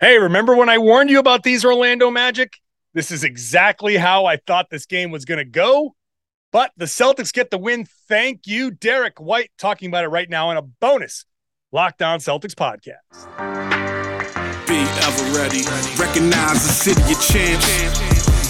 Hey, remember when I warned you about these Orlando Magic? This is exactly how I thought this game was going to go. But the Celtics get the win. Thank you, Derrick White, talking about it right now in a bonus Locked On Celtics podcast. Be ever ready. Recognize the city of champs.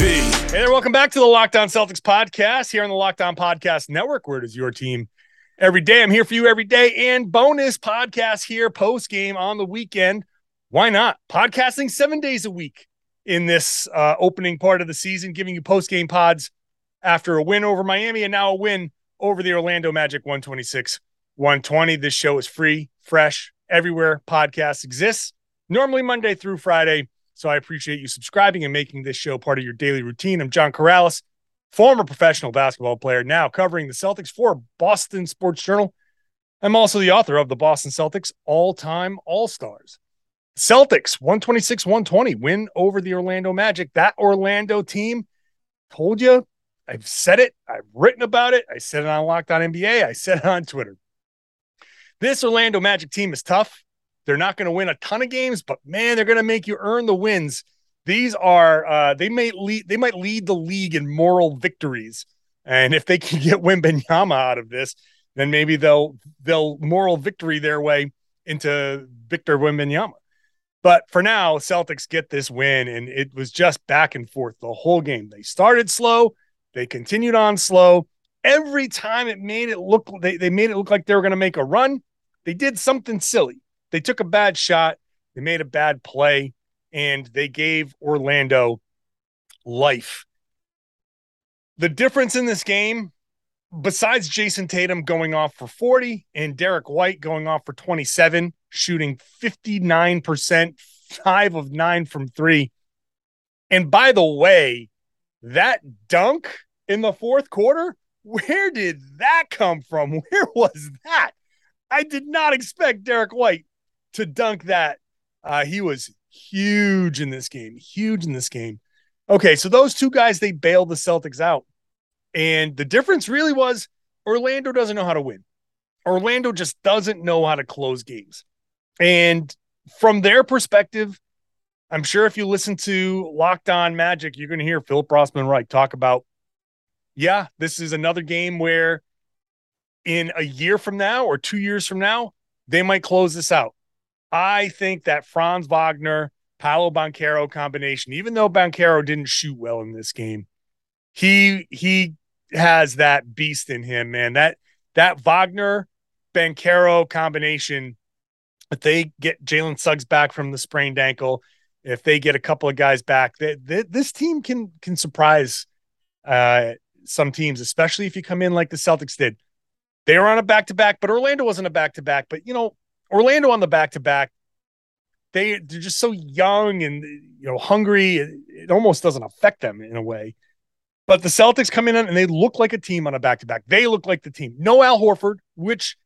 B. Hey there, welcome back to the Locked On Celtics podcast here on the Locked On Podcast Network, where it is your team every day. I'm here for you every day and bonus podcast here post game on the weekend. Why not? Podcasting seven days a week in this uh, opening part of the season, giving you post game pods after a win over Miami and now a win over the Orlando Magic 126 120. This show is free, fresh, everywhere podcasts exists. Normally Monday through Friday so I appreciate you subscribing and making this show part of your daily routine. I'm John Karalis, former professional basketball player, now covering the Celtics for Boston Sports Journal. I'm also the author of the Boston Celtics All Time All Stars. Celtics 126 120 win over the Orlando Magic. That Orlando team, told you, I've said it, I've written about it, I said it on Locked On NBA, I said it on Twitter. This Orlando Magic team is tough. They're not going to win a ton of games, but man, they're going to make you earn the wins. These are uh, they may lead they might lead the league in moral victories, and if they can get Wembanyama out of this, then maybe they'll they'll moral victory their way into Victor Wembanyama. But for now, Celtics get this win, and it was just back and forth the whole game. They started slow, they continued on slow. Every time it made it look they, they made it look like they were going to make a run. They did something silly. They took a bad shot, they made a bad play, and they gave Orlando life. The difference in this game, besides Jayson Tatum going off for 40 and Derrick White going off for 27, shooting 59%, five of nine from three. And by the way, that dunk in the fourth quarter, where did that come from? Where was that? I did not expect Derrick White to dunk that. Uh, he was huge in this game, huge in this game. Okay, so those two guys they bailed the Celtics out, and the difference really was Orlando doesn't know how to win. Orlando just doesn't know how to close games, and from their perspective, I'm sure if you listen to Locked On Magic, you're going to hear Philip Rossman Reich talk about, yeah, this is another game where in a year from now or two years from now, they might close this out. I think that Franz Wagner, Paolo Banchero combination, even though Banchero didn't shoot well in this game, he he has that beast in him, man. That that Wagner Banchero combination, if they get Jalen Suggs back from the sprained ankle, if they get a couple of guys back, this team can can surprise uh, some teams, especially if you come in like the Celtics did. They were on a back to back, but Orlando wasn't a back to back. But you know, Orlando on the back to back, they they're just so young and you know hungry. It, it, almost doesn't affect them in a way. But the Celtics come in and they look like a team on a back to back. They look like the team. No Al Horford, which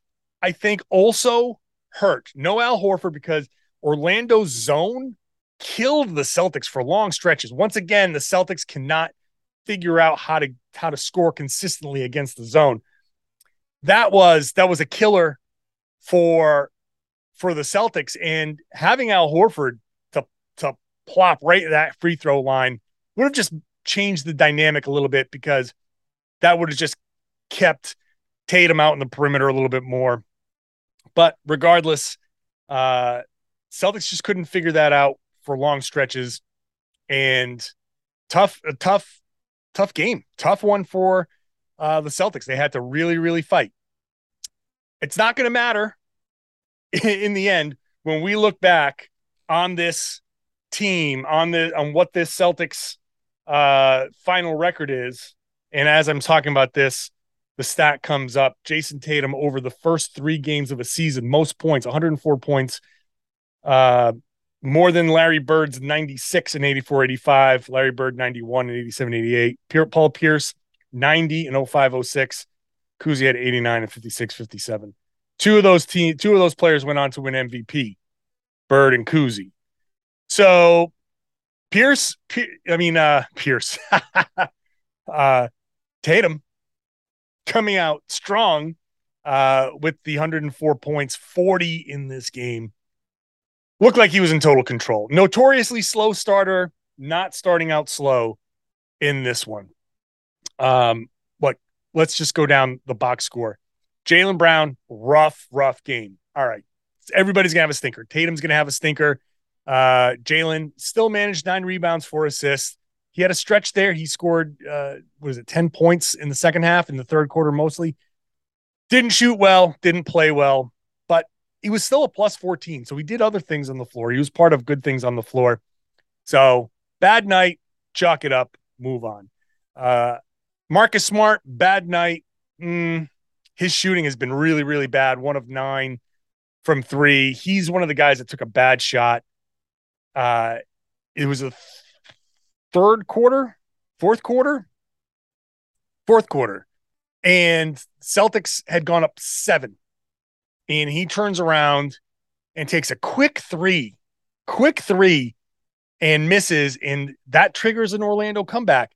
I think also hurt. No Al Horford because Orlando's zone killed the Celtics for long stretches. Once again, the Celtics cannot figure out how to how to score consistently against the zone. That was that was a killer for for the Celtics and having Al Horford to to plop right at that free throw line would have just changed the dynamic a little bit because that would have just kept Tatum out in the perimeter a little bit more. But regardless, uh, Celtics just couldn't figure that out for long stretches, and tough, a tough, tough game, tough one for uh, the Celtics. They had to really, really fight. It's not going to matter in the end, when we look back on this team, on the on what this Celtics uh final record is, and as I'm talking about this, the stat comes up. Jayson Tatum over the first three games of a season, most points, 104 points, uh, more than Larry Bird's 96 and 84 85, Larry Bird 91 and 87 88, Paul Pierce 90 and 05 06, Cousy had 89 and 56 57. Two of those team, two of those players went on to win MVP, Bird and Cousy. So Pierce, I mean uh Pierce, uh Tatum coming out strong uh with the 104 points, 40 in this game looked like he was in total control. Notoriously slow starter, not starting out slow in this one. Um, but let's just go down the box score. Jaylen Brown, rough, rough game. All right. Everybody's gonna have a stinker. Tatum's gonna have a stinker. Uh, Jaylen still managed nine rebounds, four assists. He had a stretch there. He scored uh, was it 10 points in the second half, in the third quarter mostly. Didn't shoot well, didn't play well but he was still a plus 14. So he did other things on the floor. He was part of good things on the floor. So bad night, chalk it up, move on. Uh, Marcus Smart, bad night. Mm, his shooting has been really, really bad. One of nine from three. He's one of the guys that took a bad shot. Uh, it was a th- third quarter, fourth quarter, fourth quarter, and Celtics had gone up seven and he turns around and takes a quick three, quick three, and misses, and that triggers an Orlando comeback.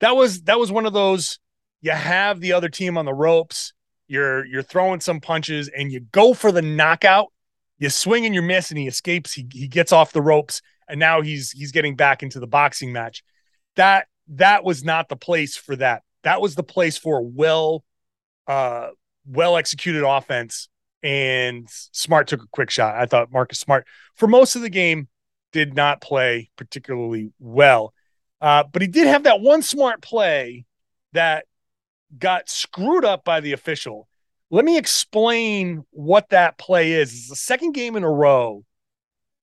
That was that was one of those. You have the other team on the ropes. You're you're throwing some punches, and you go for the knockout. You swing and you miss, and he escapes. He he gets off the ropes, and now he's he's getting back into the boxing match. That that was not the place for that. That was the place for a well, uh, well executed offense and Smart took a quick shot. I thought Marcus Smart, for most of the game, did not play particularly well. Uh, but he did have that one smart play that got screwed up by the official. Let me explain what that play is. It's the second game in a row.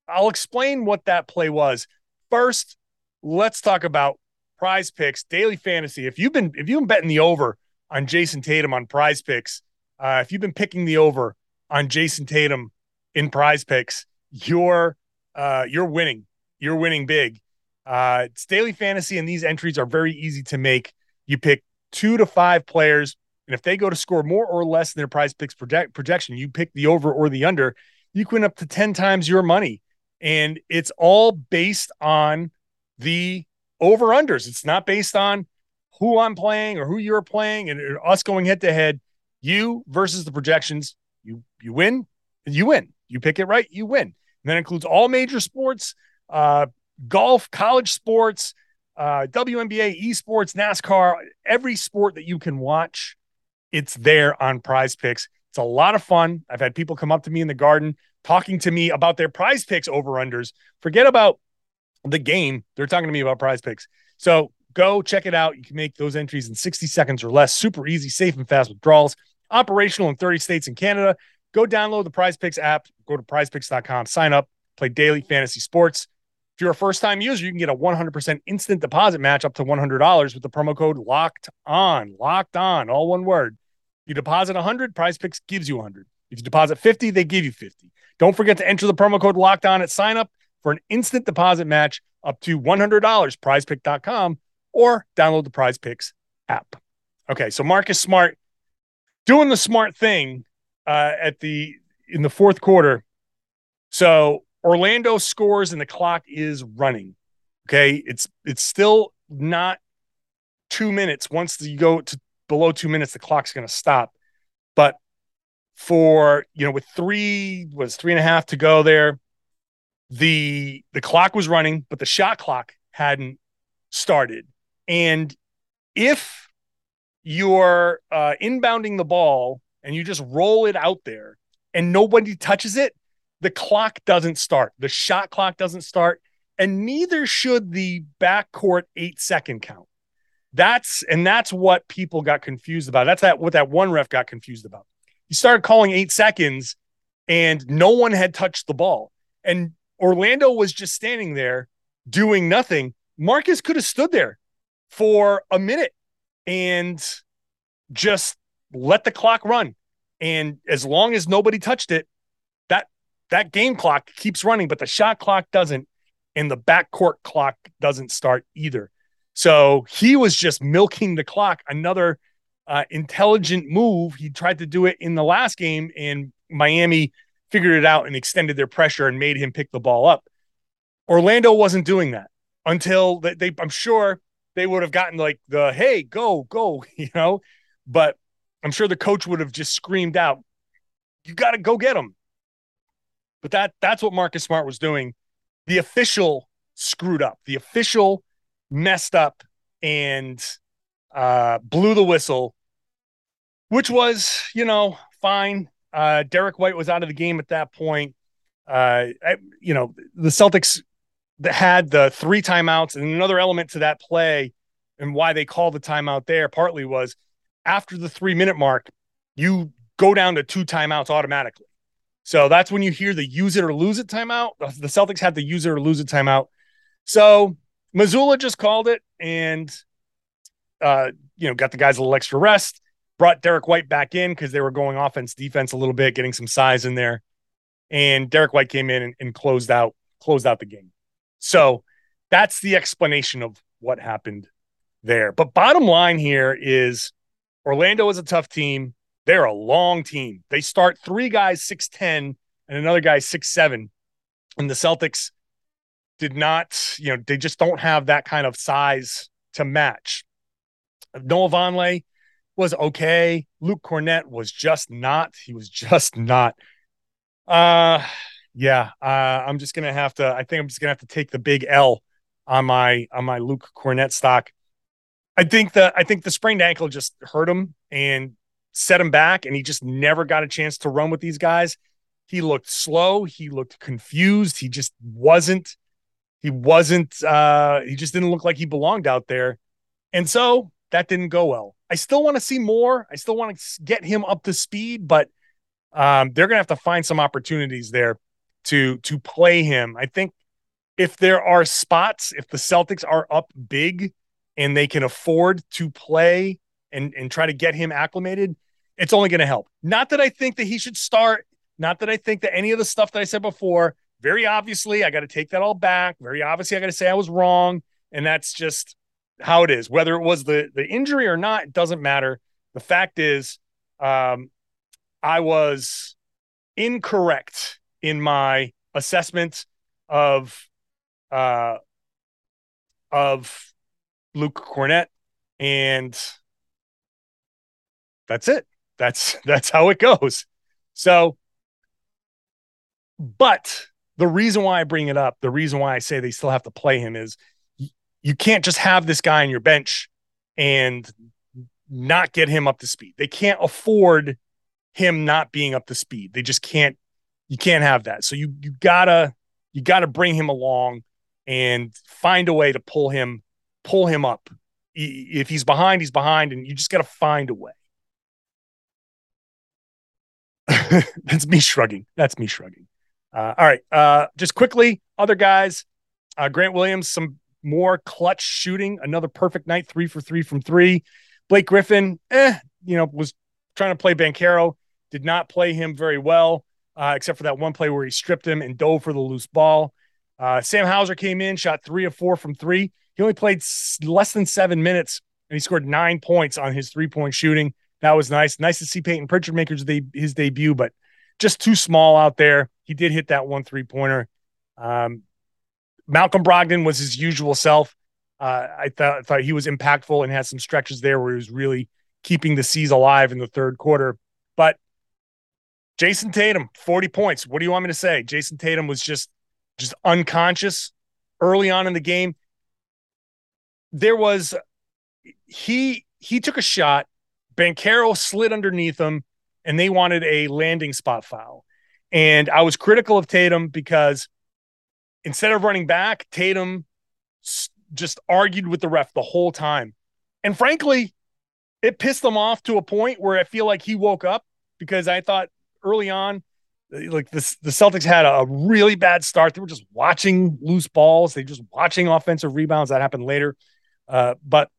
I'll explain what that play was. First, let's talk about prize picks, daily fantasy. If you've been if you've been betting the over on Jayson Tatum on prize picks, uh, if you've been picking the over, on Jayson Tatum in prize picks, you're uh, you're winning. You're winning big. Uh, it's daily fantasy, and these entries are very easy to make. You pick two to five players, and if they go to score more or less than their prize picks project- projection, you pick the over or the under. You can win up to 10 times your money. And it's all based on the over unders. It's not based on who I'm playing or who you're playing and us going head to head. You versus the projections. You you win, you win. You pick it right, you win. And that includes all major sports, uh, golf, college sports, uh, WNBA, esports, NASCAR, every sport that you can watch. It's there on Prize Picks. It's a lot of fun. I've had people come up to me in the garden talking to me about their Prize Picks over unders. Forget about the game. They're talking to me about Prize Picks. So go check it out. You can make those entries in 60 seconds or less. Super easy, safe, and fast withdrawals operational in 30 states and Canada. Go download the Prize Picks app, go to prizepicks.com, sign up, play daily fantasy sports. If you're a first time user, you can get a 100% instant deposit match up to $100 with the promo code locked on, locked on, all one word. You deposit 100, Prize Picks gives you 100. If you deposit 50, they give you 50. Don't forget to enter the promo code locked on at sign up for an instant deposit match up to $100, prizepick.com, or download the Prize Picks app. Okay, so Marcus Smart doing the smart thing uh, at the in the fourth quarter. So Orlando scores and the clock is running. Okay, it's it's still not two minutes. Once you go to below two minutes, the clock's to stop. But for you know, with three was three and a half to go there, the the clock was running, but the shot clock hadn't started. And if you're uh, inbounding the ball and you just roll it out there and nobody touches it, the clock doesn't start. The shot clock doesn't start, and neither should the backcourt eight second count. That's and that's what people got confused about. That's that what that one ref got confused about. He started calling eight seconds, and no one had touched the ball, and Orlando was just standing there doing nothing. Marcus could have stood there for a minute and just let the clock run. And as long as nobody touched it, that game clock keeps running, but the shot clock doesn't, and the backcourt clock doesn't start either. So he was just milking the clock. Another uh, intelligent move. He tried to do it in the last game, and Miami figured it out and extended their pressure and made him pick the ball up. Orlando wasn't doing that until they, they I'm sure they would have gotten like the hey, go, go, you know, but I'm sure the coach would have just screamed out, you got to go get him. But that that's what Marcus Smart was doing. The official screwed up. The official messed up and uh, blew the whistle, which was, you know, fine. Uh, Derrick White was out of the game at that point. Uh, I, you know, the Celtics had the three timeouts, and another element to that play and why they called the timeout there partly was after the three minute mark, you go down to two timeouts automatically. So that's when you hear the use it or lose it timeout. The Celtics had the use it or lose it timeout. So Mazzulla just called it and, uh, you know, got the guys a little extra rest, brought Derrick White back in because they were going offense, defense a little bit, getting some size in there. And Derrick White came in and, and closed out, closed out the game. So that's the explanation of what happened there. But bottom line here is Orlando is a tough team. They're a long team. They start three guys 6'10 and another guy 6'7. And the Celtics did not, you know, they just don't have that kind of size to match. Noah Vonleh was okay. Luke Kornet was just not. He was just not. Uh yeah, uh, I'm just gonna have to. I think I'm just gonna have to take the big L on my on my Luke Kornet stock. I think the I think the sprained ankle just hurt him and set him back, and he just never got a chance to run with these guys. He looked slow. He looked confused. He just wasn't. He wasn't. Uh, he just didn't look like he belonged out there, and so that didn't go well. I still want to see more. I still want to get him up to speed, but um, they're gonna have to find some opportunities there to to play him. I think if there are spots, if the Celtics are up big and they can afford to play and and try to get him acclimated, it's only going to help. Not that I think that he should start, not that I think that any of the stuff that I said before, very obviously, I got to take that all back. Very obviously, I got to say I was wrong. And that's just how it is. Whether it was the, the injury or not, it doesn't matter. The fact is, um, I was incorrect in my assessment of uh, of Luke Kornet, and that's it that's that's how it goes. So, but the reason why I bring it up, the reason why I say they still have to play him is you can't just have this guy on your bench and not get him up to speed. They can't afford him not being up to speed. They just can't you can't have that. So you you gotta you gotta bring him along and find a way to pull him pull him up. If he's behind, he's behind, and you just gotta find a way. That's me shrugging. That's me shrugging. Uh, all right. Uh, just quickly, other guys. Uh, Grant Williams, some more clutch shooting. Another perfect night, three for three from three. Blake Griffin, eh, you know, was trying to play Banchero. Did not play him very well, uh, except for that one play where he stripped him and dove for the loose ball. Uh, Sam Hauser came in, shot three of four from three. He only played less than seven minutes, and he scored nine points on his three point shooting. That was nice. Nice to see Payton Pritchard make his, his debut, but just too small out there. He did hit that one three pointer. Um, Malcolm Brogdon was his usual self. Uh, I thought thought he was impactful and had some stretches there where he was really keeping the C's alive in the third quarter. But Jayson Tatum, 40 points. What do you want me to say? Jayson Tatum was just just unconscious early on in the game. There was he he took a shot Banchero slid underneath him and they wanted a landing spot foul. And I was critical of Tatum because instead of running back, Tatum just argued with the ref the whole time. And frankly, it pissed them off to a point where I feel like he woke up because I thought early on, like this, the Celtics had a really bad start. They were just watching loose balls. They just watching offensive rebounds. That happened later. Uh, but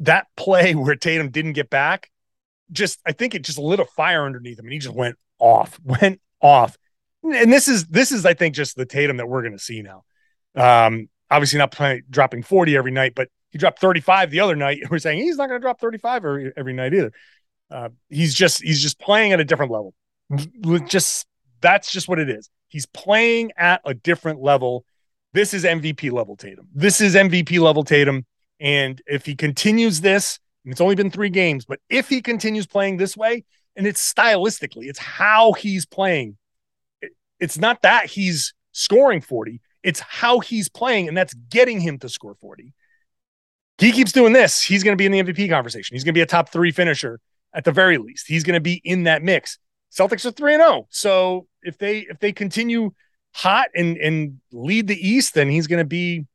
that play where Tatum didn't get back, just I think it just lit a fire underneath him and he just went off, went off. And this is this is I think just the Tatum that we're going to see now. Um, obviously not playing dropping 40 every night, but he dropped 35 the other night. We're saying he's not going to drop 35 every, every night either. Uh, he's just he's just playing at a different level. Just that's just what it is. He's playing at a different level. This is MVP level Tatum. This is MVP level Tatum. And if he continues this, it's only been three games, but if he continues playing this way, and it's stylistically, it's how he's playing. it's not that he's scoring 40, it's how he's playing, and that's getting him to score 40. He keeps doing this. He's going to be in the MVP conversation. He's going to be a top three finisher at the very least. He's going to be in that mix. Celtics are 3 0. So if they if they continue hot and and lead the East, then he's going to be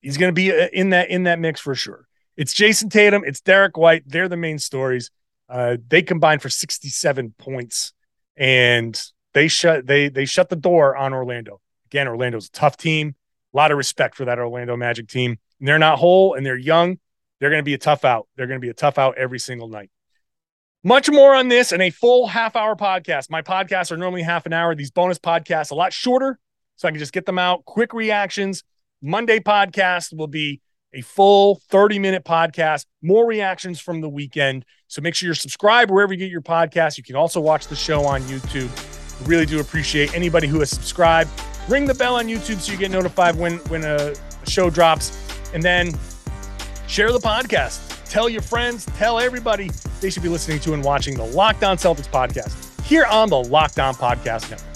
he's going to be uh, in that in that mix for sure. It's Jayson Tatum, it's Derrick White. They're the main stories. Uh, they combined for 67 points and they shut they they shut the door on Orlando. Again, Orlando's a tough team. A lot of respect for that Orlando Magic team. And they're not whole and they're young. They're going to be a tough out. They're going to be a tough out every single night. Much more on this in a full half hour podcast. My podcasts are normally half an hour. These bonus podcasts a lot shorter, so I can just get them out. Quick reactions. Monday podcast will be a full 30 minute podcast, more reactions from the weekend. So make sure you're subscribed wherever you get your podcast. You can also watch the show on YouTube. Really do appreciate anybody who has subscribed. Ring the bell on YouTube so you get notified when when a show drops, and then share the podcast. Tell your friends, tell everybody they should be listening to and watching the Locked On Celtics podcast here on the Locked On Podcast Network.